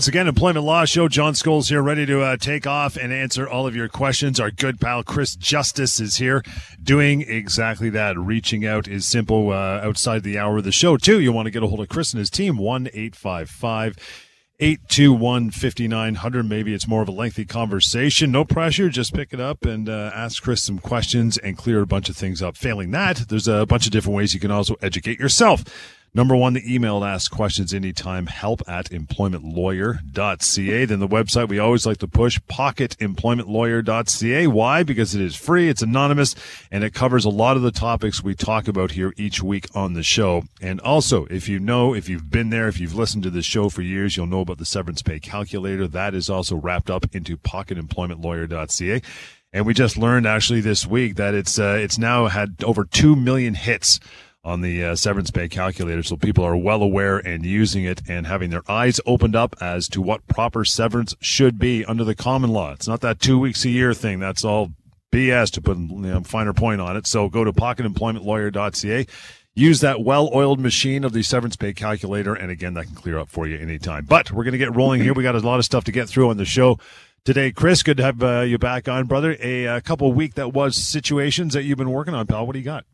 Once again, Employment Law Show. John Scholes here, ready to uh, take off and answer all of your questions. Our good pal Chris Justice is here doing exactly that. Reaching out is simple uh, outside the hour of the show, too. You want to get a hold of Chris and his team, 1 855 821 5900. Maybe it's more of a lengthy conversation. No pressure. Just pick it up and uh, ask Chris some questions and clear a bunch of things up. Failing that, there's a bunch of different ways you can also educate yourself. Number one, the email to ask questions anytime, help at employmentlawyer.ca. Then the website we always like to push, pocketemploymentlawyer.ca. Why? Because it is free, it's anonymous, and it covers a lot of the topics we talk about here each week on the show. And also, if you know, if you've been there, if you've listened to the show for years, you'll know about the severance pay calculator. That is also wrapped up into pocketemploymentlawyer.ca. And we just learned actually this week that it's uh, it's now had over two million hits on the uh, severance pay calculator. So people are well aware and using it and having their eyes opened up as to what proper severance should be under the common law. It's not that two weeks a year thing. That's all BS to put a you know, finer point on it. So go to pocketemploymentlawyer.ca. Use that well-oiled machine of the severance pay calculator, and again, that can clear up for you anytime. But we're going to get rolling here. We got a lot of stuff to get through on the show today. Chris, good to have uh, you back on, brother. A, a couple week that was situations that you've been working on, pal. What do you got?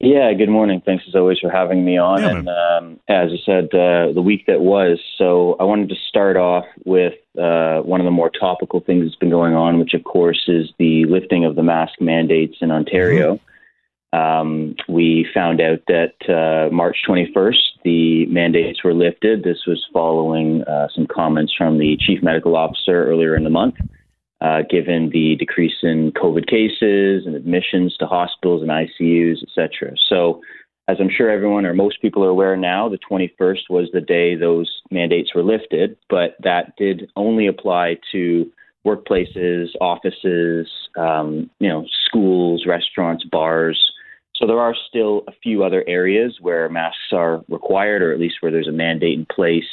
Yeah, good morning. Thanks as always for having me on. Yeah, and um, as I said, uh, the week that was. So I wanted to start off with uh, one of the more topical things that's been going on, which of course is the lifting of the mask mandates in Ontario. Mm-hmm. Um, we found out that uh, March 21st, the mandates were lifted. This was following uh, some comments from the chief medical officer earlier in the month uh, given the decrease in COVID cases and admissions to hospitals and ICUs, et cetera. So, as I'm sure everyone or most people are aware now, the 21st was the day those mandates were lifted, but that did only apply to workplaces, offices, um, you know, schools, restaurants, bars. So there are still a few other areas where masks are required, or at least where there's a mandate in place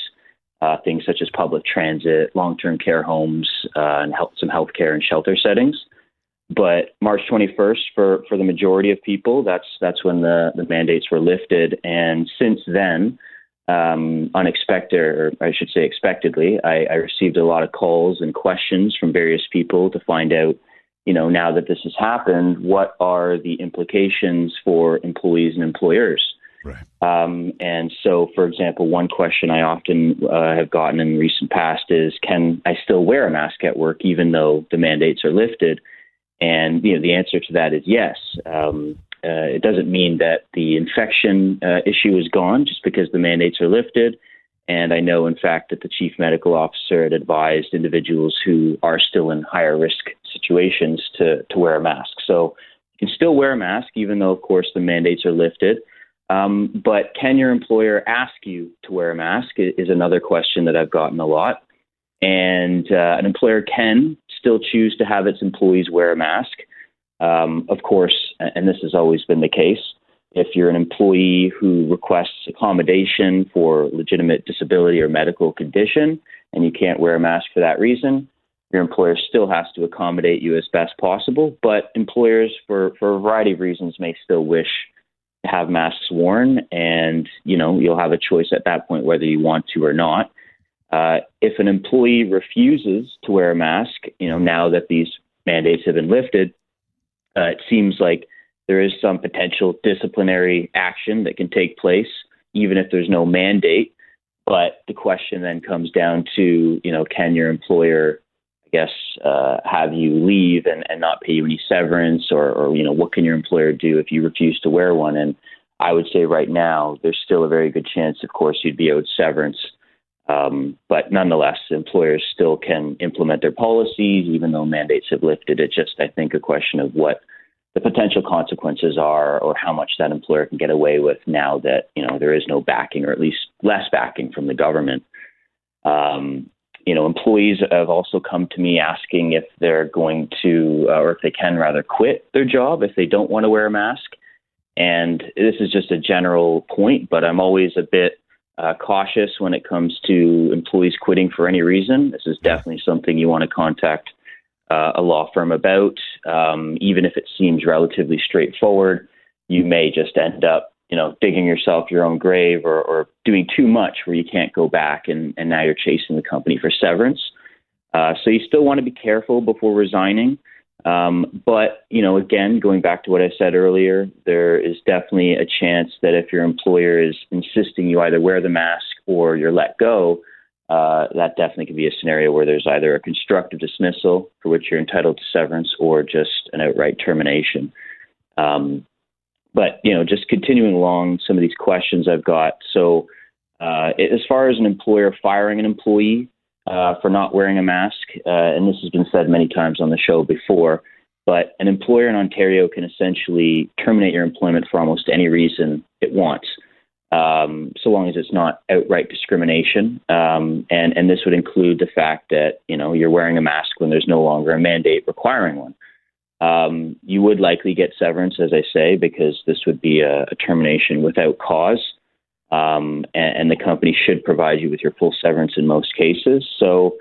uh, things such as public transit, long-term care homes, uh, and health, some healthcare and shelter settings. But March 21st, for, for the majority of people, that's that's when the, the mandates were lifted. And since then, um, unexpected, or I should say expectedly, I, I received a lot of calls and questions from various people to find out, you know, now that this has happened, what are the implications for employees and employers? Right. Um, and so, for example, one question I often uh, have gotten in recent past is, can I still wear a mask at work even though the mandates are lifted? And you know, the answer to that is yes. Um, uh, it doesn't mean that the infection uh, issue is gone just because the mandates are lifted. And I know, in fact, that the chief medical officer had advised individuals who are still in higher risk situations to, to wear a mask. So you can still wear a mask, even though, of course, the mandates are lifted. Um, but can your employer ask you to wear a mask? Is another question that I've gotten a lot. And uh, an employer can still choose to have its employees wear a mask. Um, of course, and this has always been the case, if you're an employee who requests accommodation for legitimate disability or medical condition and you can't wear a mask for that reason, your employer still has to accommodate you as best possible. But employers, for, for a variety of reasons, may still wish have masks worn, and you know you'll have a choice at that point whether you want to or not. Uh, if an employee refuses to wear a mask, you know now that these mandates have been lifted, uh, it seems like there is some potential disciplinary action that can take place, even if there's no mandate. But the question then comes down to, you know, can your employer guess, uh, have you leave and, and not pay you any severance, or, or you know, what can your employer do if you refuse to wear one? And I would say right now, there's still a very good chance, of course, you'd be owed severance. Um, but nonetheless, employers still can implement their policies, even though mandates have lifted. It's just, I think, a question of what the potential consequences are, or how much that employer can get away with now that you know there is no backing, or at least less backing from the government. Um, you know, employees have also come to me asking if they're going to, uh, or if they can rather quit their job if they don't want to wear a mask. And this is just a general point, but I'm always a bit uh, cautious when it comes to employees quitting for any reason. This is definitely something you want to contact uh, a law firm about. Um, even if it seems relatively straightforward, you may just end up, you know, digging yourself your own grave or, or doing too much where you can't go back and, and now you're chasing the company for severance. Uh, so you still want to be careful before resigning. Um, but, you know, again, going back to what I said earlier, there is definitely a chance that if your employer is insisting you either wear the mask or you're let go, uh, that definitely could be a scenario where there's either a constructive dismissal for which you're entitled to severance or just an outright termination. Um, but, you know, just continuing along some of these questions I've got. So, uh, as far as an employer firing an employee, uh, for not wearing a mask, uh, and this has been said many times on the show before. But an employer in Ontario can essentially terminate your employment for almost any reason it wants, um, so long as it's not outright discrimination. Um, and and this would include the fact that you know you're wearing a mask when there's no longer a mandate requiring one. Um, you would likely get severance, as I say, because this would be a, a termination without cause um, and, and, the company should provide you with your full severance in most cases. So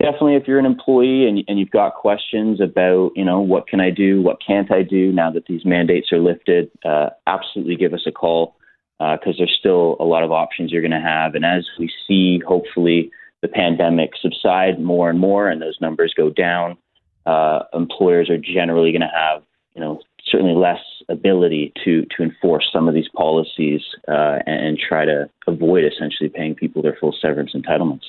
definitely, if you're an employee and, and you've got questions about, you know, what can I do, what can't I do now that these mandates are lifted, uh, absolutely give us a call because uh, there's still a lot of options you're going to have. And as we see, hopefully, the pandemic subside more and more, and those numbers go down, uh, employers are generally going to have, you know, certainly less ability to to enforce some of these policies uh, and, try to avoid essentially paying people their full severance entitlements.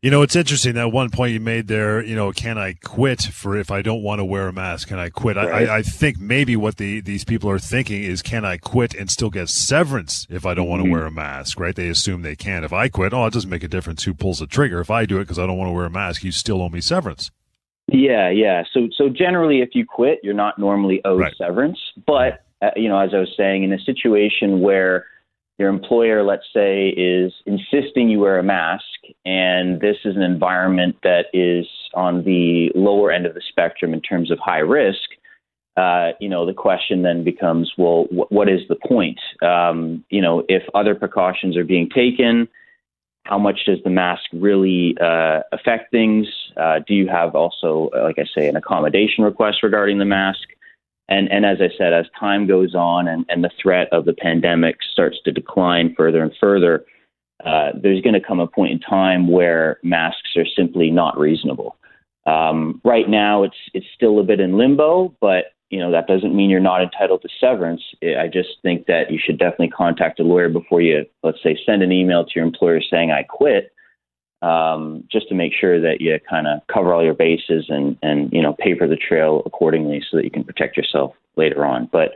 You know, it's interesting that one point you made there. You know, can I quit for if I don't want to wear a mask? Can I quit? Right. I, I, think maybe what the these people are thinking is, can I quit and still get severance if I don't want to mm-hmm. wear a mask? Right? They assume they can. If I quit, oh, it doesn't make a difference who pulls the trigger. If I do it because I don't want to wear a mask, you still owe me severance. Yeah, yeah. So so generally, if you quit, you're not normally owed right. severance. But uh, you know, as I was saying, in a situation where your employer, let's say, is insisting you wear a mask, and this is an environment that is on the lower end of the spectrum in terms of high risk. Uh, you know, the question then becomes, well, wh- what is the point? Um, you know, if other precautions are being taken, how much does the mask really uh, affect things? Uh, do you have also, uh, like I say, an accommodation request regarding the mask? And, and as I said, as time goes on and, and the threat of the pandemic starts to decline further and further, uh, there's going to come a point in time where masks are simply not reasonable. Um, right now, it's it's still a bit in limbo, but you know, that doesn't mean you're not entitled to severance. I just think that you should definitely contact a lawyer before you, let's say, send an email to your employer saying I quit, um, just to make sure that you kind of cover all your bases and and you know paper the trail accordingly so that you can protect yourself later on. But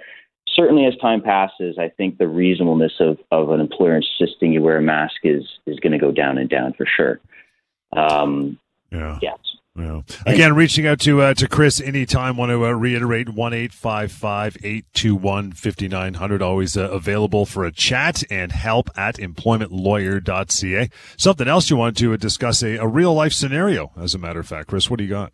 certainly, as time passes, I think the reasonableness of of an employer insisting you wear a mask is is going to go down and down for sure. Um, yeah. Yeah. Well, again, reaching out to uh, to Chris anytime. Want to uh, reiterate one eight five five eight two one fifty nine hundred. Always uh, available for a chat and help at employmentlawyer.ca. Something else you want to uh, discuss a, a real life scenario, as a matter of fact, Chris. What do you got?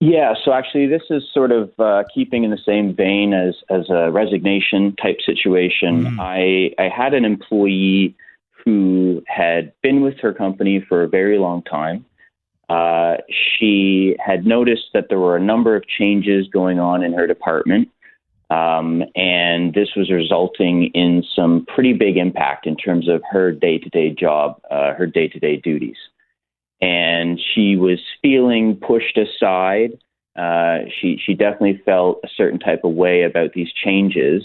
Yeah, so actually, this is sort of uh, keeping in the same vein as as a resignation type situation. Mm. I I had an employee who had been with her company for a very long time uh, she had noticed that there were a number of changes going on in her department, um, and this was resulting in some pretty big impact in terms of her day to day job, uh, her day to day duties. And she was feeling pushed aside. Uh, she she definitely felt a certain type of way about these changes,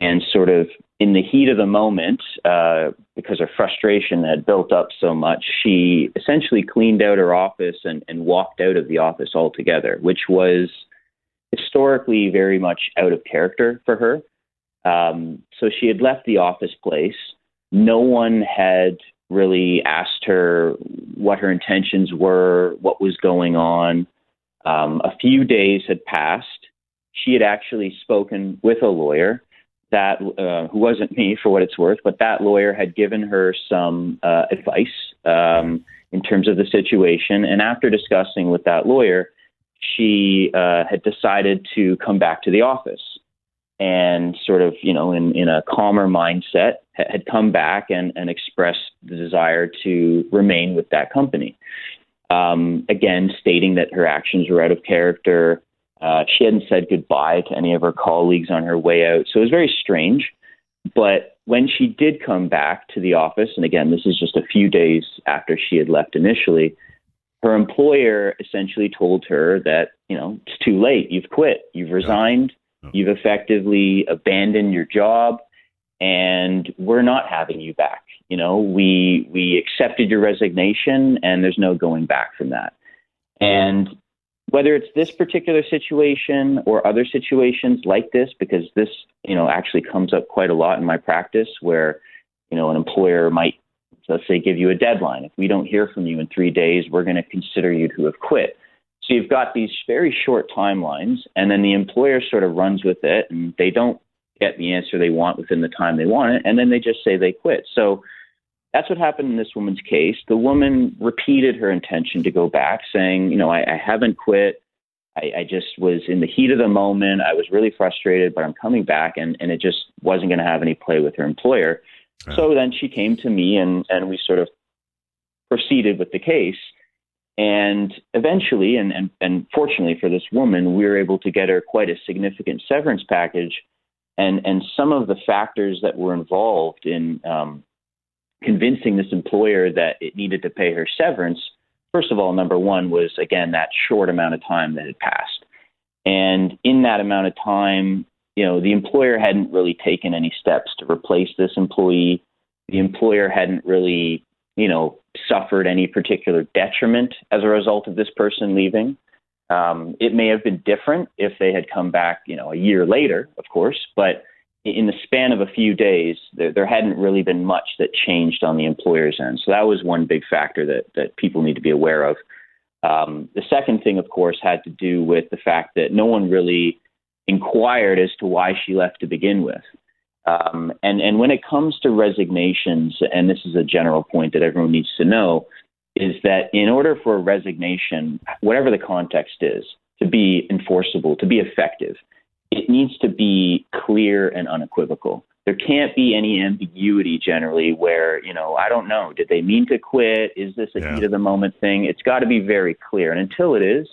and sort of in the heat of the moment, uh, because her frustration had built up so much, she essentially cleaned out her office and, and walked out of the office altogether, which was historically very much out of character for her. Um, so she had left the office place. No one had really asked her what her intentions were, what was going on. Um, a few days had passed. She had actually spoken with a lawyer that uh, who wasn't me for what it's worth, but that lawyer had given her some uh, advice um, in terms of the situation. And after discussing with that lawyer, she uh, had decided to come back to the office and sort of, you know, in, in a calmer mindset, had come back and, and expressed the desire to remain with that company. Um, again, stating that her actions were out of character. Uh, she hadn't said goodbye to any of her colleagues on her way out. So it was very strange. But when she did come back to the office, and again, this is just a few days after she had left initially, her employer essentially told her that, you know, it's too late. You've quit. You've resigned. You've effectively abandoned your job and we're not having you back. You know, we we accepted your resignation and there's no going back from that. And whether it's this particular situation or other situations like this, because this, you know, actually comes up quite a lot in my practice where, you know, an employer might, let's say, give you a deadline. If we don't hear from you in three days, we're going to consider you to have quit. So you've got these very short timelines, and then the employer sort of runs with it, and they don't get the answer they want within the time they want it, and then they just say they quit. So that's what happened in this woman's case. The woman repeated her intention to go back, saying, you know, I, I haven't quit. I, I just was in the heat of the moment. I was really frustrated, but I'm coming back, and, and it just wasn't going to have any play with her employer. So then she came to me, and, and we sort of proceeded with the case. And eventually, and, and, and fortunately for this woman, we were able to get her quite a significant severance package. And, and some of the factors that were involved in um, convincing this employer that it needed to pay her severance, first of all, number one was, again, that short amount of time that had passed. And in that amount of time, you know, the employer hadn't really taken any steps to replace this employee. The employer hadn't really, you know, suffered any particular detriment as a result of this person leaving. Um, it may have been different if they had come back, you know, a year later, of course, but in the span of a few days, there, there hadn't really been much that changed on the employer's end. So that was one big factor that, that people need to be aware of. Um, the second thing, of course, had to do with the fact that no one really inquired as to why she left to begin with. Um, and, and when it comes to resignations, and this is a general point that everyone needs to know, is that in order for a resignation, whatever the context is, to be enforceable, to be effective, it needs to be clear and unequivocal. There can't be any ambiguity generally where, you know, I don't know, did they mean to quit? Is this a yeah. heat of the moment thing? It's got to be very clear. And until it is,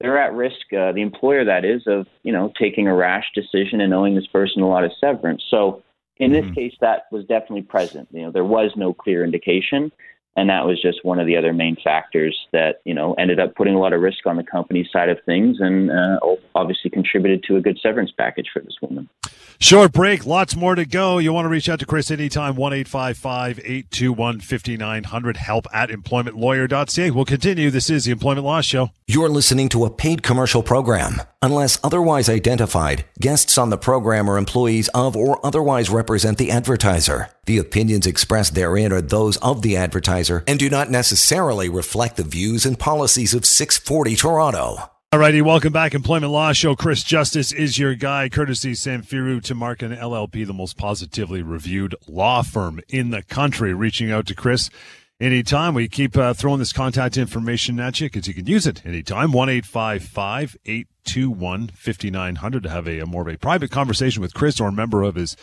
they're at risk, uh, the employer that is, of, you know, taking a rash decision and owing this person a lot of severance. So in this mm-hmm. case, that was definitely present. You know, there was no clear indication and that was just one of the other main factors that you know ended up putting a lot of risk on the company's side of things, and uh, obviously contributed to a good severance package for this woman. Short break, lots more to go. You want to reach out to Chris anytime, 1 821 5900, help at employmentlawyer.ca. We'll continue. This is the Employment Law Show. You're listening to a paid commercial program. Unless otherwise identified, guests on the program are employees of or otherwise represent the advertiser. The opinions expressed therein are those of the advertiser and do not necessarily reflect the views and policies of 640 Toronto. All righty, welcome back. Employment Law Show. Chris Justice is your guy, courtesy Sam Samfiru Tumarkin LLP, the most positively reviewed law firm in the country. Reaching out to Chris anytime. We keep uh, throwing this contact information at you because you can use it anytime. 1 821 5900 to have a, a more of a private conversation with Chris or a member of his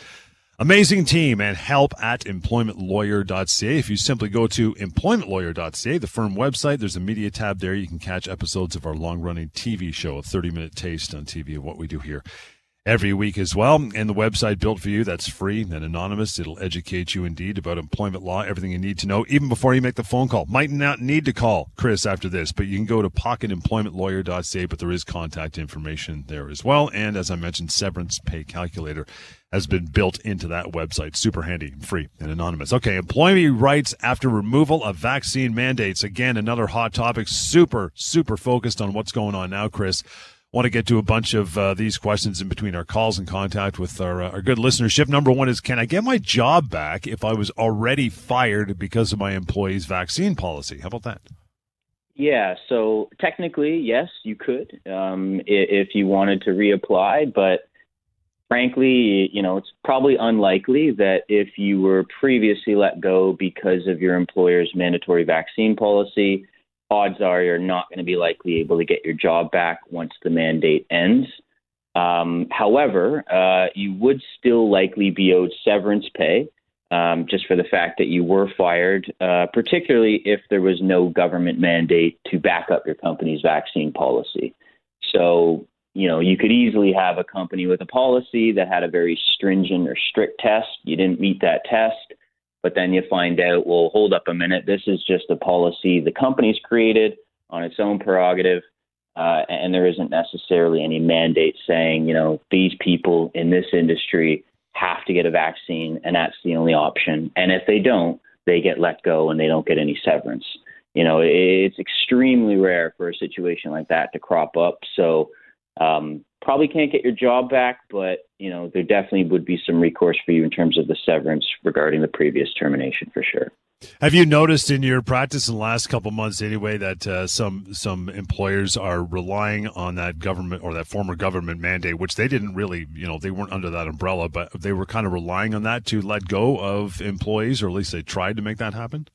Amazing team and help at employmentlawyer.ca. If you simply go to employmentlawyer.ca, the firm website, there's a media tab there. You can catch episodes of our long running TV show, a 30 minute taste on TV of what we do here every week as well. And the website built for you that's free and anonymous. It'll educate you indeed about employment law, everything you need to know, even before you make the phone call. Might not need to call Chris after this, but you can go to pocketemploymentlawyer.ca, but there is contact information there as well. And as I mentioned, severance pay calculator has been built into that website. Super handy, free, and anonymous. Okay, employee rights after removal of vaccine mandates. Again, another hot topic. Super, super focused on what's going on now, Chris want to get to a bunch of uh, these questions in between our calls and contact with our, uh, our good listenership. Number one is Can I get my job back if I was already fired because of my employee's vaccine policy? How about that? Yeah, so technically, yes, you could um, if you wanted to reapply, but frankly, you know, it's probably unlikely that if you were previously let go because of your employer's mandatory vaccine policy, odds are you're not going to be likely able to get your job back once the mandate ends. Um, however, uh, you would still likely be owed severance pay um, just for the fact that you were fired, uh, particularly if there was no government mandate to back up your company's vaccine policy. So, you know, you could easily have a company with a policy that had a very stringent or strict test. You didn't meet that test, but then you find out, well, hold up a minute, this is just a policy the company's created on its own prerogative. Uh, and there isn't necessarily any mandate saying, you know, these people in this industry have to get a vaccine, and that's the only option. And if they don't, they get let go and they don't get any severance. You know, it's extremely rare for a situation like that to crop up. So, um, probably can't get your job back, but you know, there definitely would be some recourse for you in terms of the severance regarding the previous termination for sure. Have you noticed in your practice in the last couple months, anyway, that uh, some some employers are relying on that government or that former government mandate, which they didn't really, you know, they weren't under that umbrella, but they were kind of relying on that to let go of employees, or at least they tried to make that happen.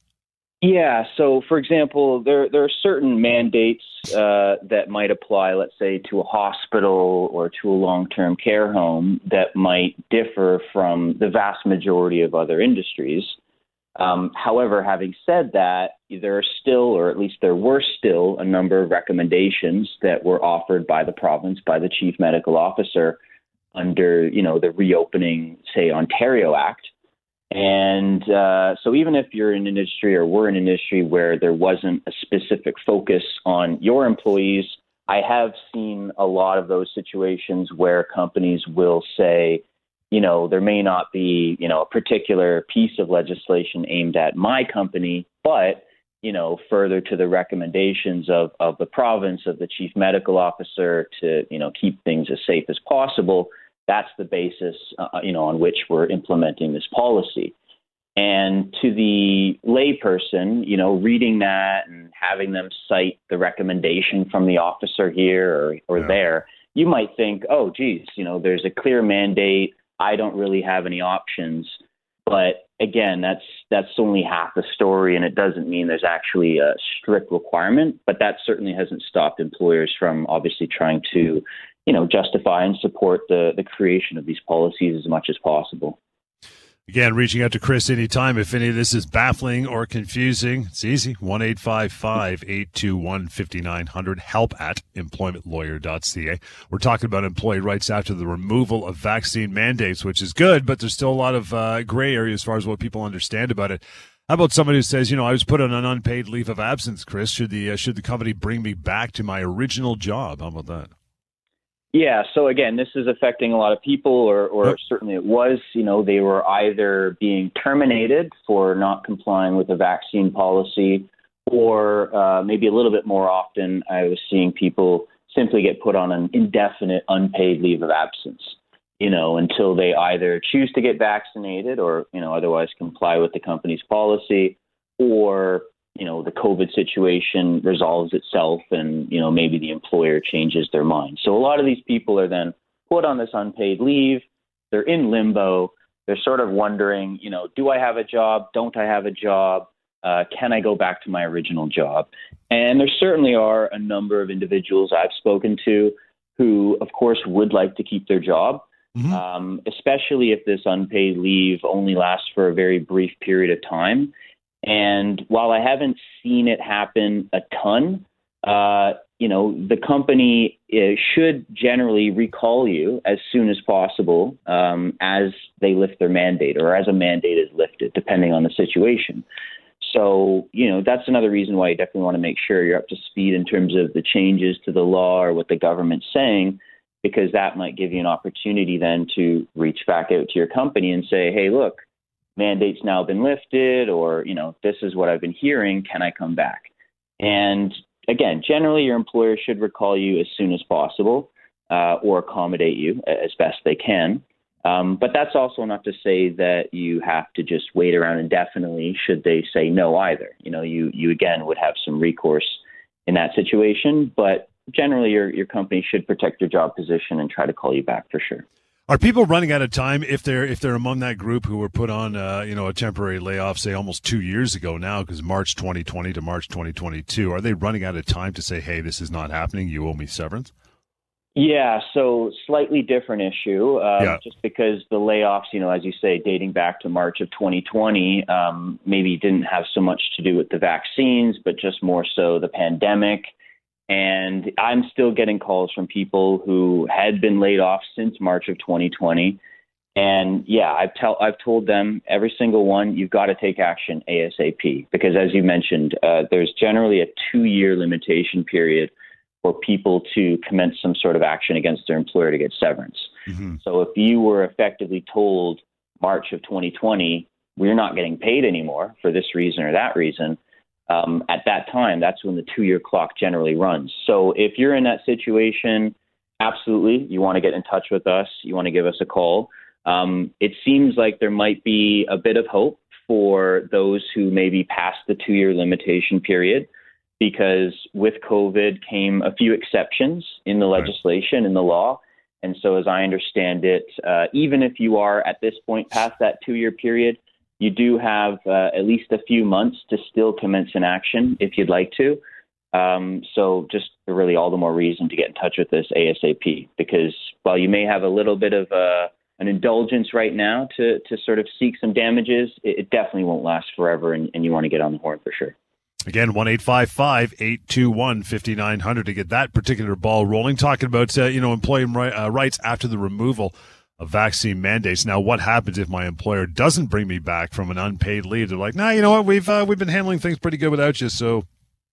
Yeah. So, for example, there there are certain mandates uh, that might apply, let's say, to a hospital or to a long term care home that might differ from the vast majority of other industries. Um, however, having said that, there are still, or at least there were still, a number of recommendations that were offered by the province, by the chief medical officer, under you know the reopening, say Ontario Act. And uh, so, even if you're in an industry or we're in an industry where there wasn't a specific focus on your employees, I have seen a lot of those situations where companies will say, you know, there may not be, you know, a particular piece of legislation aimed at my company, but, you know, further to the recommendations of, of the province, of the chief medical officer to, you know, keep things as safe as possible, that's the basis, uh, you know, on which we're implementing this policy. And to the layperson, you know, reading that and having them cite the recommendation from the officer here or, or yeah. there, you might think, oh, geez, you know, there's a clear mandate I don't really have any options. But again, that's that's only half the story, and it doesn't mean there's actually a strict requirement. But that certainly hasn't stopped employers from obviously trying to, you know, justify and support the the creation of these policies as much as possible. Again, reaching out to Chris anytime if any of this is baffling or confusing. It's easy. 1 821 5900. Help at employmentlawyer.ca. We're talking about employee rights after the removal of vaccine mandates, which is good, but there's still a lot of uh, gray area as far as what people understand about it. How about somebody who says, you know, I was put on an unpaid leave of absence, Chris? Should the uh, should the company bring me back to my original job? How about that? Yeah, so again, this is affecting a lot of people, or, or yep. certainly it was. You know, they were either being terminated for not complying with the vaccine policy, or uh, maybe a little bit more often, I was seeing people simply get put on an indefinite unpaid leave of absence. You know, until they either choose to get vaccinated, or you know, otherwise comply with the company's policy, or you know the COVID situation resolves itself, and you know maybe the employer changes their mind. So a lot of these people are then put on this unpaid leave. They're in limbo. They're sort of wondering, you know, do I have a job? Don't I have a job? Uh, can I go back to my original job? And there certainly are a number of individuals I've spoken to who, of course, would like to keep their job, mm-hmm. um, especially if this unpaid leave only lasts for a very brief period of time. And while I haven't seen it happen a ton, uh, you know, the company uh, should generally recall you as soon as possible um, as they lift their mandate or as a mandate is lifted, depending on the situation. So, you know, that's another reason why you definitely want to make sure you're up to speed in terms of the changes to the law or what the government's saying, because that might give you an opportunity then to reach back out to your company and say, hey, look, mandate's now been lifted or you know this is what i've been hearing can i come back? And again generally your employer should recall you as soon as possible uh, or accommodate you as best they can. Um, but that's also not to say that you have to just wait around indefinitely should they say no either. You know you you again would have some recourse in that situation but generally your your company should protect your job position and try to call you back for sure are people running out of time if they're if they're among that group who were put on uh, you know a temporary layoff, say almost two years ago now, because March 2020 to March 2022? Are they running out of time to say, hey, this is not happening? You owe me severance? Yeah, so slightly different issue. Um, yeah. Just because the layoffs, you know, as you say, dating back to March of 2020, um, maybe didn't have so much to do with the vaccines, but just more so the pandemic. And I'm still getting calls from people who had been laid off since March of 2020. And yeah, I've tell I've told them every single one you've got to take action ASAP because as you mentioned, uh, there's generally a two year limitation period for people to commence some sort of action against their employer to get severance. Mm-hmm. So if you were effectively told March of 2020, we're not getting paid anymore for this reason or that reason, um, at that time, that's when the two year clock generally runs. So if you're in that situation, absolutely, you want to get in touch with us, you want to give us a call. Um, it seems like there might be a bit of hope for those who may be past the two year limitation period because with COVID came a few exceptions in the legislation, in the law. And so, as I understand it, uh, even if you are at this point past that two year period, you do have uh, at least a few months to still commence an action if you'd like to. Um, so, just really all the more reason to get in touch with us ASAP because while you may have a little bit of uh, an indulgence right now to, to sort of seek some damages, it, it definitely won't last forever, and, and you want to get on the horn for sure. Again, 1 821 5900 to get that particular ball rolling. Talking about, uh, you know, employee uh, rights after the removal vaccine mandates. Now, what happens if my employer doesn't bring me back from an unpaid leave? They're like, nah, you know what? We've, uh, we've been handling things pretty good without you. So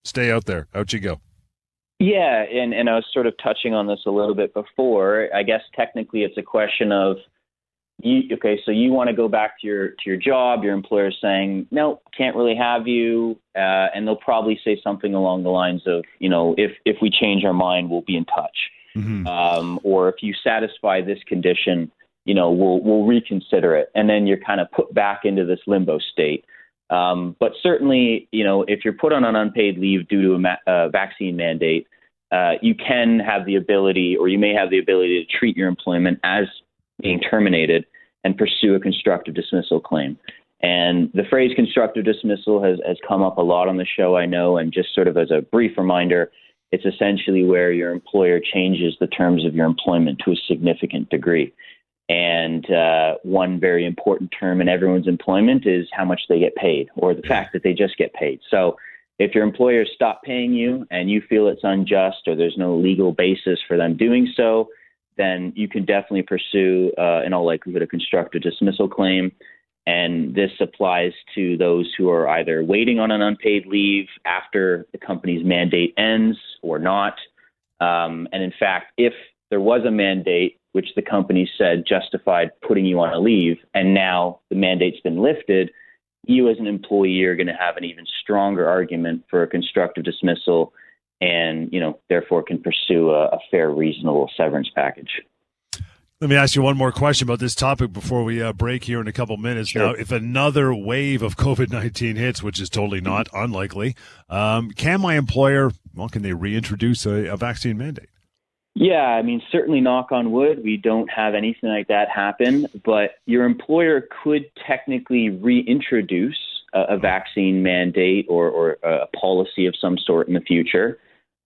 stay out there. Out you go. Yeah. And, and I was sort of touching on this a little bit before. I guess technically it's a question of, you, okay, so you want to go back to your to your job. Your employer is saying, no, can't really have you, uh, and they'll probably say something along the lines of, you know, if if we change our mind, we'll be in touch, mm-hmm. um, or if you satisfy this condition, you know, we'll we'll reconsider it, and then you're kind of put back into this limbo state. Um, but certainly, you know, if you're put on an unpaid leave due to a ma- uh, vaccine mandate, uh, you can have the ability, or you may have the ability to treat your employment as being terminated and pursue a constructive dismissal claim. And the phrase constructive dismissal has, has come up a lot on the show, I know. And just sort of as a brief reminder, it's essentially where your employer changes the terms of your employment to a significant degree. And uh, one very important term in everyone's employment is how much they get paid, or the fact that they just get paid. So if your employer stopped paying you and you feel it's unjust or there's no legal basis for them doing so, then you can definitely pursue, uh, in all likelihood, a constructive dismissal claim. And this applies to those who are either waiting on an unpaid leave after the company's mandate ends or not. Um, and in fact, if there was a mandate which the company said justified putting you on a leave, and now the mandate's been lifted, you as an employee are going to have an even stronger argument for a constructive dismissal and you know therefore can pursue a, a fair, reasonable severance package. Let me ask you one more question about this topic before we uh, break here in a couple minutes. Sure. Now, if another wave of COVID nineteen hits, which is totally not unlikely, um, can my employer well can they reintroduce a, a vaccine mandate? Yeah, I mean, certainly knock on wood, we don't have anything like that happen, but your employer could technically reintroduce a, a vaccine mandate or, or, a policy of some sort in the future.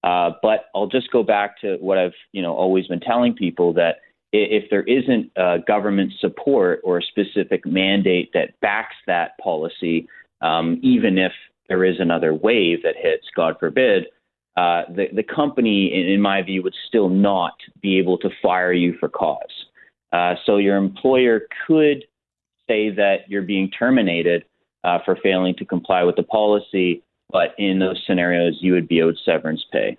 Uh, but I'll just go back to what I've you know always been telling people that if there isn't uh, government support or a specific mandate that backs that policy, um, even if there is another wave that hits, God forbid, uh, the, the company, in, in, my view, would still not be able to fire you for cause. Uh, so your employer could say that you're being terminated uh, for failing to comply with the policy, but in those scenarios, you would be owed severance pay.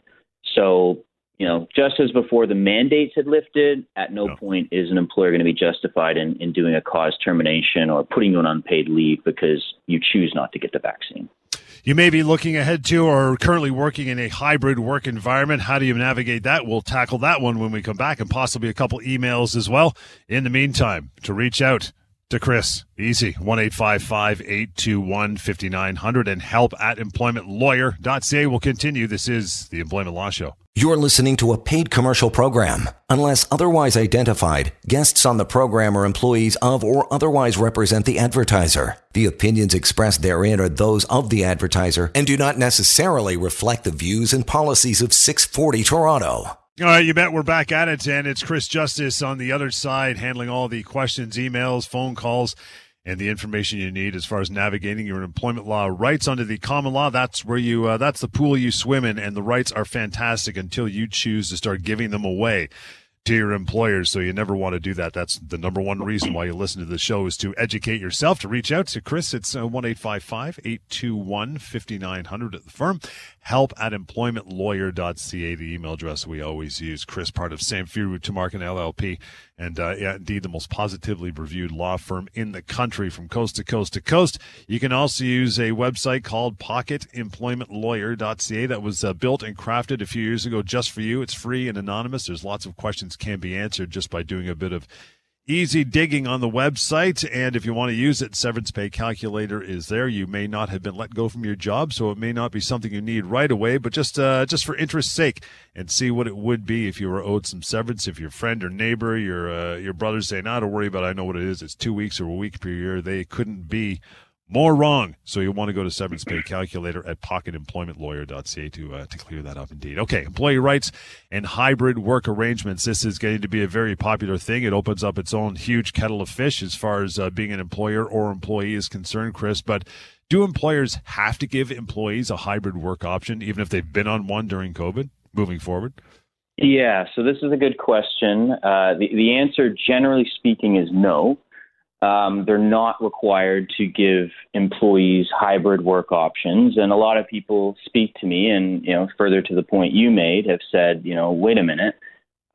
So, you know, just as before the mandates had lifted, at no, no. point is an employer going to be justified in, in doing a cause termination or putting you on unpaid leave because you choose not to get the vaccine. You may be looking ahead to or currently working in a hybrid work environment. How do you navigate that? We'll tackle that one when we come back and possibly a couple emails as well. In the meantime, to reach out to Chris. Easy. 1 821 5900 and help at employmentlawyer.ca will continue. This is the Employment Law Show. You're listening to a paid commercial program. Unless otherwise identified, guests on the program are employees of or otherwise represent the advertiser. The opinions expressed therein are those of the advertiser and do not necessarily reflect the views and policies of 640 Toronto. All right, you bet we're back at it, and it's Chris Justice on the other side handling all the questions, emails, phone calls, and the information you need as far as navigating your employment law rights under the common law. That's where you, uh, that's the pool you swim in, and the rights are fantastic until you choose to start giving them away to your employers. So you never want to do that. That's the number one reason why you listen to the show is to educate yourself. To reach out to Chris, it's uh, one eight five five eight two one fifty nine hundred at the firm. Help at employmentlawyer.ca, the email address we always use. Chris, part of Samfiru Tumarkin LLP, and uh, yeah, indeed the most positively reviewed law firm in the country from coast to coast to coast. You can also use a website called pocketemploymentlawyer.ca that was uh, built and crafted a few years ago just for you. It's free and anonymous. There's lots of questions can be answered just by doing a bit of easy digging on the website. And if you want to use it, severance pay calculator is there. You may not have been let go from your job, so it may not be something you need right away, but just uh, just for interest's sake, and see what it would be if you were owed some severance. If your friend or neighbor, your uh, your brother say, "No, don't worry about. it. I know what it is. It's two weeks or a week per year." They couldn't be more wrong. So you'll want to go to severance pay calculator at pocketemploymentlawyer.ca to uh, to clear that up. Indeed. Okay, employee rights and hybrid work arrangements. This is getting to be a very popular thing. It opens up its own huge kettle of fish as far as uh, being an employer or employee is concerned, Chris. But do employers have to give employees a hybrid work option, even if they've been on one during COVID? Moving forward. Yeah, so this is a good question. Uh, the, the answer, generally speaking, is no um, they're not required to give employees hybrid work options. And a lot of people speak to me, and you know, further to the point you made, have said, you know, wait a minute,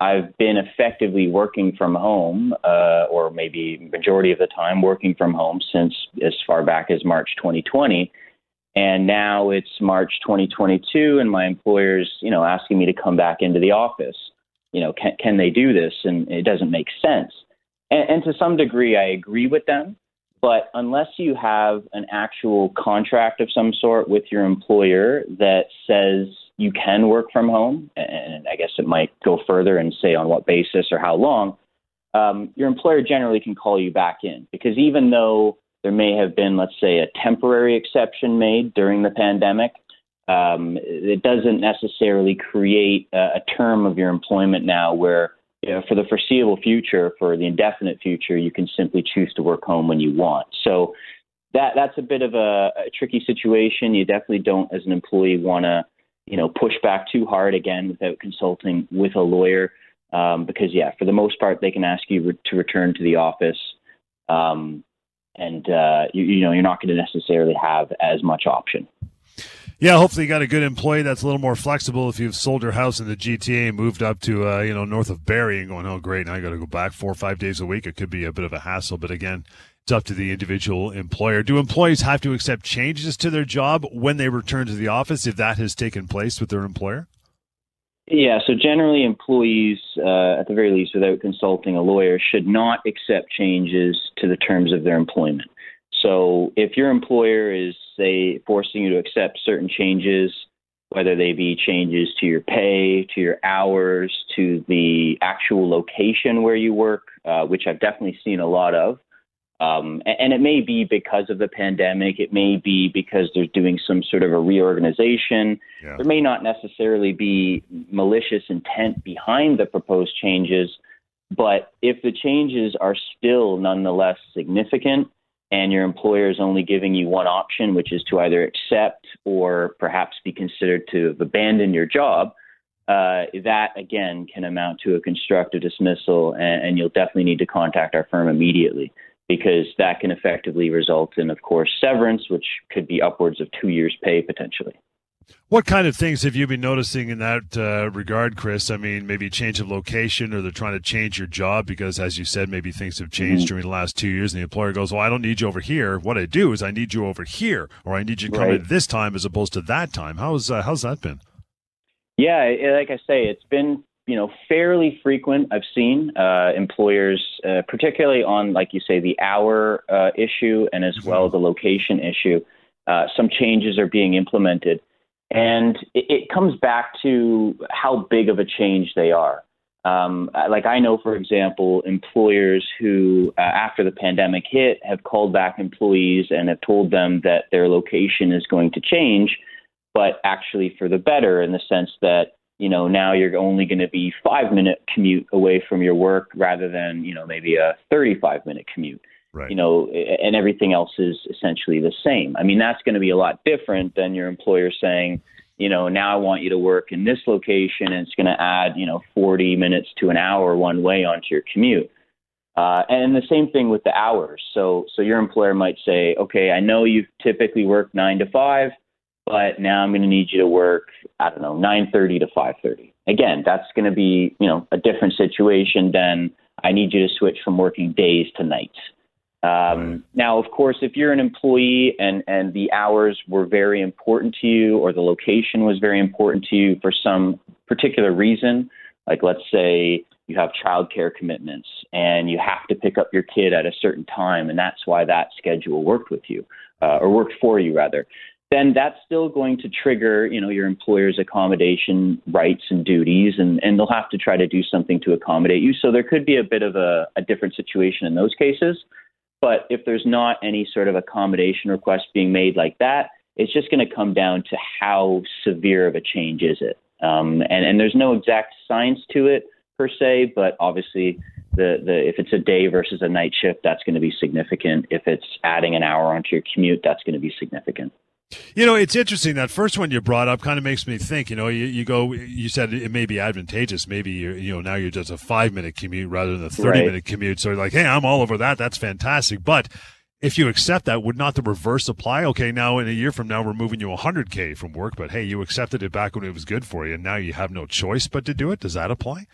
I've been effectively working from home, uh, or maybe majority of the time working from home since as far back as March 2020. And now it's March 2022, and my employer's, you know, asking me to come back into the office. You know, can, can they do this? And it doesn't make sense. And, and to some degree, I agree with them. But unless you have an actual contract of some sort with your employer that says you can work from home, and I guess it might go further and say on what basis or how long, um, your employer generally can call you back in. Because even though there may have been, let's say, a temporary exception made during the pandemic, um, it doesn't necessarily create a, a term of your employment now where you know, for the foreseeable future, for the indefinite future, you can simply choose to work home when you want. So that that's a bit of a, a tricky situation. You definitely don't, as an employee, want to you know push back too hard again without consulting with a lawyer, um, because yeah, for the most part, they can ask you re- to return to the office. Um, and uh, you, you know you're not going to necessarily have as much option. Yeah, hopefully you got a good employee that's a little more flexible. If you've sold your house in the GTA and moved up to uh, you know north of Barrie and going, oh great, now I got to go back four or five days a week. It could be a bit of a hassle, but again, it's up to the individual employer. Do employees have to accept changes to their job when they return to the office if that has taken place with their employer? Yeah, so generally, employees, uh, at the very least, without consulting a lawyer, should not accept changes to the terms of their employment. So if your employer is, say, forcing you to accept certain changes, whether they be changes to your pay, to your hours, to the actual location where you work, uh, which I've definitely seen a lot of. Um, and, and, it may be because of the pandemic. It may be because they're doing some sort of a reorganization. Yeah. There may not necessarily be malicious intent behind the proposed changes, but if the changes are still nonetheless significant, and your employer is only giving you one option, which is to either accept or perhaps be considered to have abandoned your job, uh, that again can amount to a constructive dismissal, and, and, you'll definitely need to contact our firm immediately because that can effectively result in, of course, severance, which could be upwards of two years' pay potentially. What kind of things have you been noticing in that uh, regard, Chris? I mean, maybe change of location, or they're trying to change your job because, as you said, maybe things have changed mm-hmm. during the last two years, and the employer goes, "Well, I don't need you over here. What I do is I need you over here, or I need you to come right. in this time as opposed to that time." How's uh, how's that been? Yeah, like I say, it's been you know fairly frequent. I've seen uh, employers, uh, particularly on like you say the hour uh, issue and as mm-hmm. well the location issue. Uh, some changes are being implemented. And it, it comes back to how big of a change they are. Um, like I know, for example, employers who, uh, after the pandemic hit, have called back employees and have told them that their location is going to change, but actually for the better in the sense that you know, now you're only going to be five minute commute away from your work rather than, you know, maybe a 35 minute commute. Right. You know, and everything else is essentially the same. I mean, that's going to be a lot different than your employer saying, you know, now I want you to work in this location and it's going to add, you know, 40 minutes to an hour one way onto your commute. Uh, and the same thing with the hours. So, so your employer might say, okay, I know you typically work nine to five but now I'm going to need you to work, I don't know, 9:30 to 5:30. Again, that's going to be, you know, a different situation than I need you to switch from working days to nights. Um, now, of course, if you're an employee and, and the hours were very important to you or the location was very important to you for some particular reason, like let's say you have childcare commitments and you have to pick up your kid at a certain time, and that's why that schedule worked with you uh, or worked for you rather then that's still going to trigger, you know, your employer's accommodation rights and duties, and, and they'll have to try to do something to accommodate you. So there could be a bit of a, a different situation in those cases. But if there's not any sort of accommodation request being made like that, it's just going to come down to how severe of a change is it. Um, and, and there's no exact science to it per se, but obviously the, the if it's a day versus a night shift, that's going to be significant. If it's adding an hour onto your commute, that's going to be significant. You know, it's interesting. That first one you brought up kind of makes me think. You know, you, you go, you said it may be advantageous. Maybe you, you know, now you're just a five minute commute rather than a thirty right. minute commute. So like, hey, I'm all over that. That's fantastic. But if you accept that, would not the reverse apply? Okay, now in a year from now, we're moving you 100k from work, but hey, you accepted it back when it was good for you, and now you have no choice but to do it. Does that apply?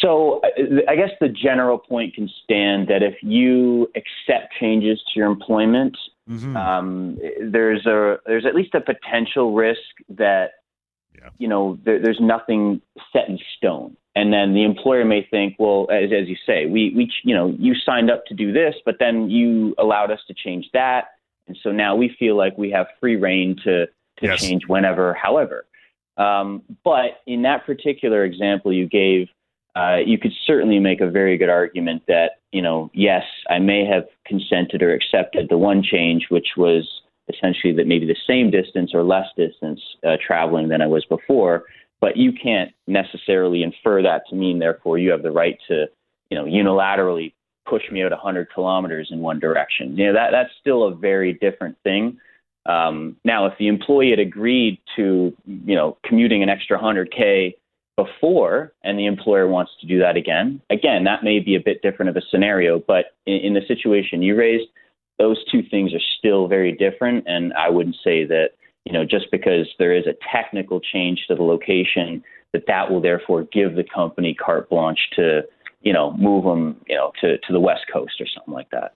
So I guess the general point can stand that if you accept changes to your employment, mm-hmm. um, there's a there's at least a potential risk that yeah. you know there, there's nothing set in stone, and then the employer may think, well, as, as you say, we we you know you signed up to do this, but then you allowed us to change that, and so now we feel like we have free reign to to yes. change whenever, however. Um, but in that particular example you gave uh, you could certainly make a very good argument that, you know, yes, I may have consented or accepted the one change, which was essentially that maybe the same distance or less distance uh, traveling than I was before, but you can't necessarily infer that to mean, therefore, you have the right to, you know, unilaterally push me out 100 kilometers in one direction. You know, that that's still a very different thing. Um, now, if the employee had agreed to, you know, commuting an extra 100k before and the employer wants to do that again, again, that may be a bit different of a scenario, but in, in the situation you raised, those two things are still very different. And I wouldn't say that, you know, just because there is a technical change to the location, that that will therefore give the company carte blanche to, you know, move them, you know, to, to the West Coast or something like that.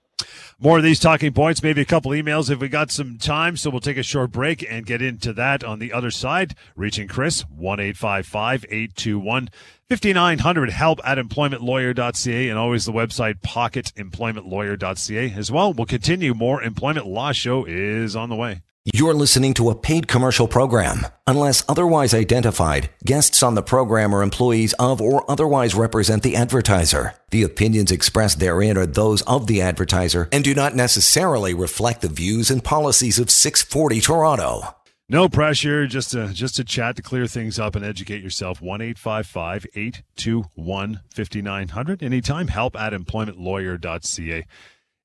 More of these talking points, maybe a couple emails if we got some time. So we'll take a short break and get into that on the other side. Reaching Chris, 1 821 5900 help at employmentlawyer.ca and always the website pocketemploymentlawyer.ca as well. We'll continue. More Employment Law Show is on the way. You're listening to a paid commercial program. Unless otherwise identified, guests on the program are employees of or otherwise represent the advertiser. The opinions expressed therein are those of the advertiser and do not necessarily reflect the views and policies of 640 Toronto. No pressure, just to just to chat to clear things up and educate yourself. One eight five five eight two one fifty nine hundred. Anytime. Help at employmentlawyer.ca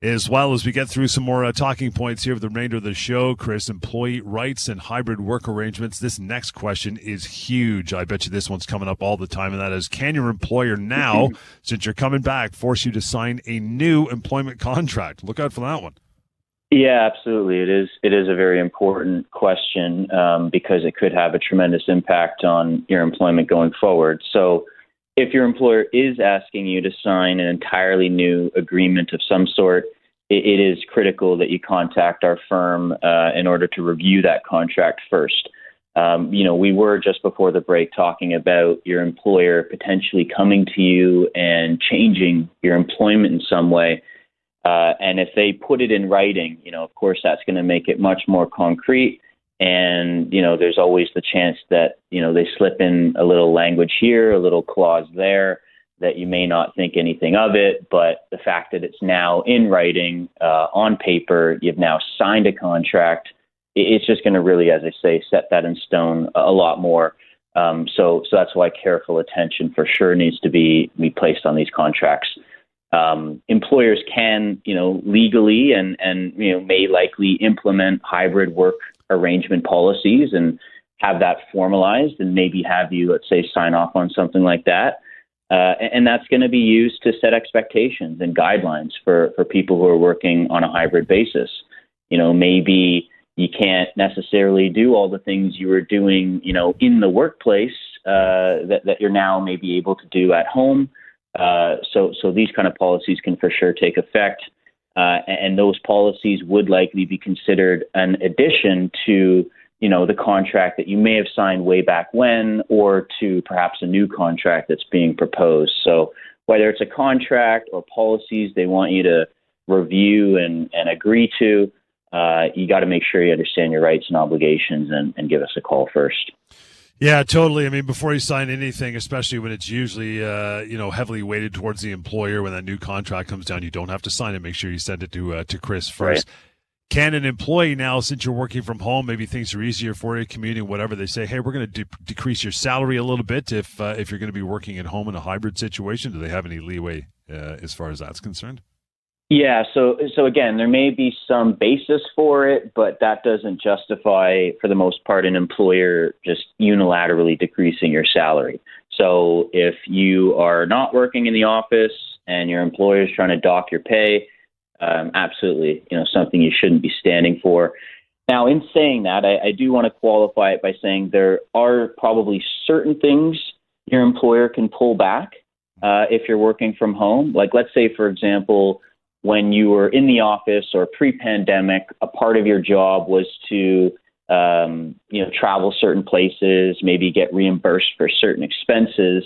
as well as we get through some more uh, talking points here for the remainder of the show. Chris, employee rights and hybrid work arrangements. This next question is huge. I bet you this one's coming up all the time, and that is can your employer now, since you're coming back, force you to sign a new employment contract? Look out for that one. Yeah, absolutely. It is. It is a very important question um, because it could have a tremendous impact on your employment going forward. So, if your employer is asking you to sign an entirely new agreement of some sort, it, it is critical that you contact our firm uh, in order to review that contract first. Um, you know, we were just before the break talking about your employer potentially coming to you and changing your employment in some way. Uh, and if they put it in writing, you know, of course, that's going to make it much more concrete and you know there's always the chance that you know they slip in a little language here a little clause there that you may not think anything of it but the fact that it's now in writing uh, on paper you've now signed a contract it's just going to really as i say set that in stone a lot more Um, so, so that's why careful attention for sure needs to be be placed on these contracts. Um, employers can, you know, legally and and you know may likely implement hybrid work arrangement policies and have that formalized, and maybe have you, let's say, sign off on something like that. Uh, and that's going to be used to set expectations and guidelines for, for people who are working on a hybrid basis. You know, maybe you can't necessarily do all the things you were doing, you know, in the workplace uh, that, that you're now maybe able to do at home. Uh, so, so these kind of policies can for sure take effect. Uh, and those policies would likely be considered an addition to you know, the contract that you may have signed way back when or to perhaps a new contract that's being proposed. So whether it's a contract or policies they want you to review and, and agree to, uh, you got to make sure you understand your rights and obligations and, and give us a call first. Yeah, totally. I mean, before you sign anything, especially when it's usually uh, you know heavily weighted towards the employer, when that new contract comes down, you don't have to sign it. Make sure you send it to uh, to Chris first. Right can an employee now, since you're working from home, maybe things are easier for you, commuting, whatever, they say, hey, we're going to de- decrease your salary a little bit if uh, if you're going to be working at home in a hybrid situation? Do they have any leeway uh, as far as that's concerned? Yeah, so so again, there may be some basis for it, but that doesn't justify, for the most part, an employer just unilaterally decreasing your salary. So if you are not working in the office and your employer is trying to dock your pay, um, absolutely, you know, something you shouldn't be standing for. Now, in saying that, I, I do want to qualify it by saying there are probably certain things your employer can pull back uh, if you're working from home. Like, let's say, for example, when you were in the office or pre-pandemic, a part of your job was to um, you know travel certain places, maybe get reimbursed for certain expenses,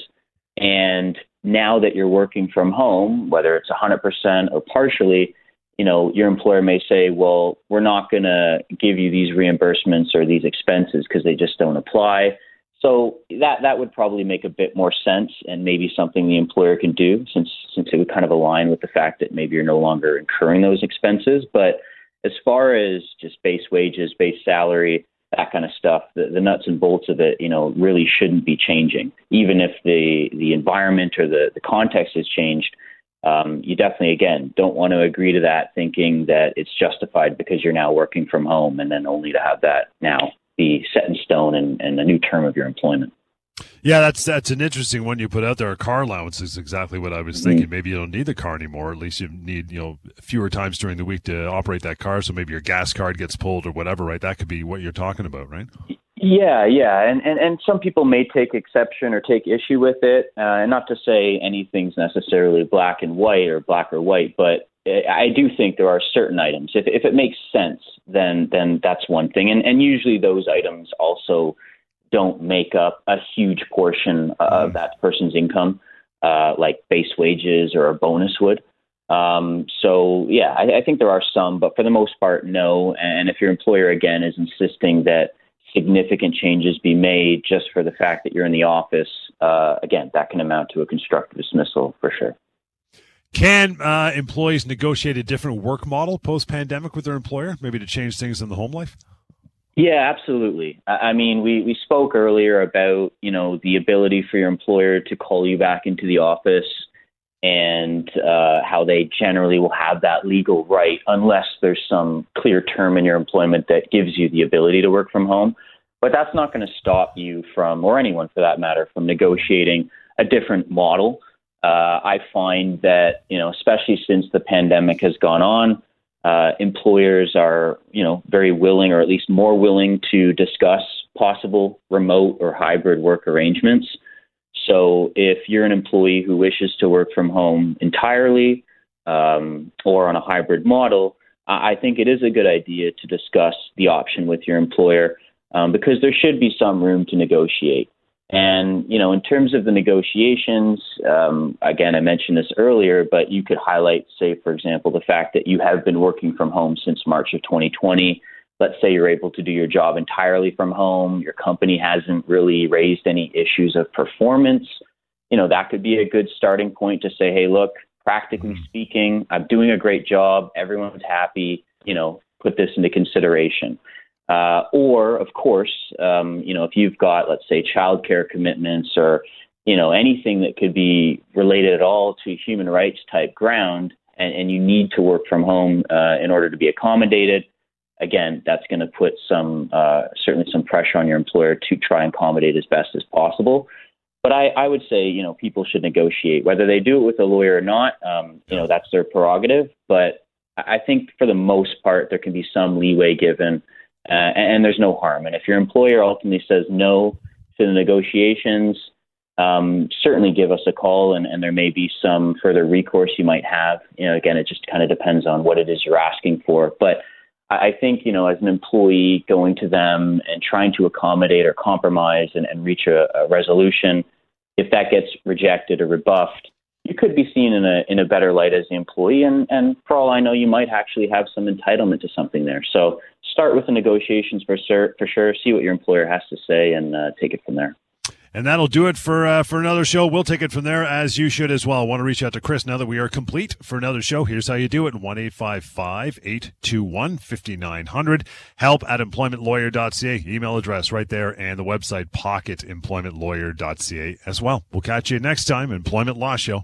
and now that you're working from home, whether it's 100% or partially, you know, your employer may say, well, we're not going to give you these reimbursements or these expenses because they just don't apply. So that that would probably make a bit more sense and maybe something the employer can do since since it would kind of align with the fact that maybe you're no longer incurring those expenses. But as far as just base wages, base salary, that kind of stuff, the, the nuts and bolts of it, you know, really shouldn't be changing. Even if the the environment or the, the context has changed, um, you definitely, again, don't want to agree to that thinking that it's justified because you're now working from home and then only to have that now be set and, and a new term of your employment. Yeah, that's that's an interesting one you put out there. A car allowance is exactly what I was mm-hmm. thinking. Maybe you don't need the car anymore. At least you need you know fewer times during the week to operate that car. So maybe your gas card gets pulled or whatever. Right? That could be what you're talking about, right? Yeah, yeah, and, and and some people may take exception or take issue with it, uh, and not to say anything's necessarily black and white or black or white, but I do think there are certain items. If if it makes sense, then then that's one thing, and and usually those items also don't make up a huge portion of mm. that person's income, uh, like base wages or a bonus would. Um, so yeah, I, I think there are some, but for the most part, no. And if your employer again is insisting that significant changes be made just for the fact that you're in the office, uh, again, that can amount to a constructive dismissal for sure. Can uh, employees negotiate a different work model post pandemic with their employer, maybe to change things in the home life? Yeah, absolutely. I mean, we, we spoke earlier about, you know, the ability for your employer to call you back into the office and uh, how they generally will have that legal right unless there's some clear term in your employment that gives you the ability to work from home. But that's not going to stop you from, or anyone for that matter, from negotiating a different model. Uh, I find that, you know, especially since the pandemic has gone on, uh, employers are, you know, very willing, or at least more willing, to discuss possible remote or hybrid work arrangements. So if you're an employee who wishes to work from home entirely um, or on a hybrid model, I think it is a good idea to discuss the option with your employer um, because there should be some room to negotiate. And you know, in terms of the negotiations, um, again, I mentioned this earlier, but you could highlight, say, for example, the fact that you have been working from home since March of 2020 let's say you're able to do your job entirely from home, your company hasn't really raised any issues of performance, you know, that could be a good starting point to say, hey, look, practically mm-hmm. speaking, I'm doing a great job, everyone's happy, you know, put this into consideration. Uh, or, of course, um, you know, if you've got, let's say, childcare commitments or, you know, anything that could be related at all to human rights type ground, and, and you need to work from home uh, in order to be accommodated, again, that's going to put some uh, certainly some pressure on your employer to try and accommodate as best as possible. But I, I would say, you know, people should negotiate whether they do it with a lawyer or not. Um, you know, that's their prerogative. But I think for the most part, there can be some leeway given, uh, and, and there's no harm. And if your employer ultimately says no to the negotiations, um, certainly give us a call, and, and there may be some further recourse you might have. You know, again, it just kind of depends on what it is you're asking for. But I think, you know, as an employee going to them and trying to accommodate or compromise and, and reach a, a resolution, if that gets rejected or rebuffed, you could be seen in a in a better light as the employee, and and for all I know, you might actually have some entitlement to something there. So start with the negotiations for sure, for sure. See what your employer has to say, and uh, take it from there. And that'll do it for uh, for another show. We'll take it from there, as you should as well. I want to reach out to Chris now that we are complete for another show. Here's how you do it 1 821 5900. Help at employmentlawyer.ca. Email address right there, and the website pocketemploymentlawyer.ca as well. We'll catch you next time, Employment Law Show.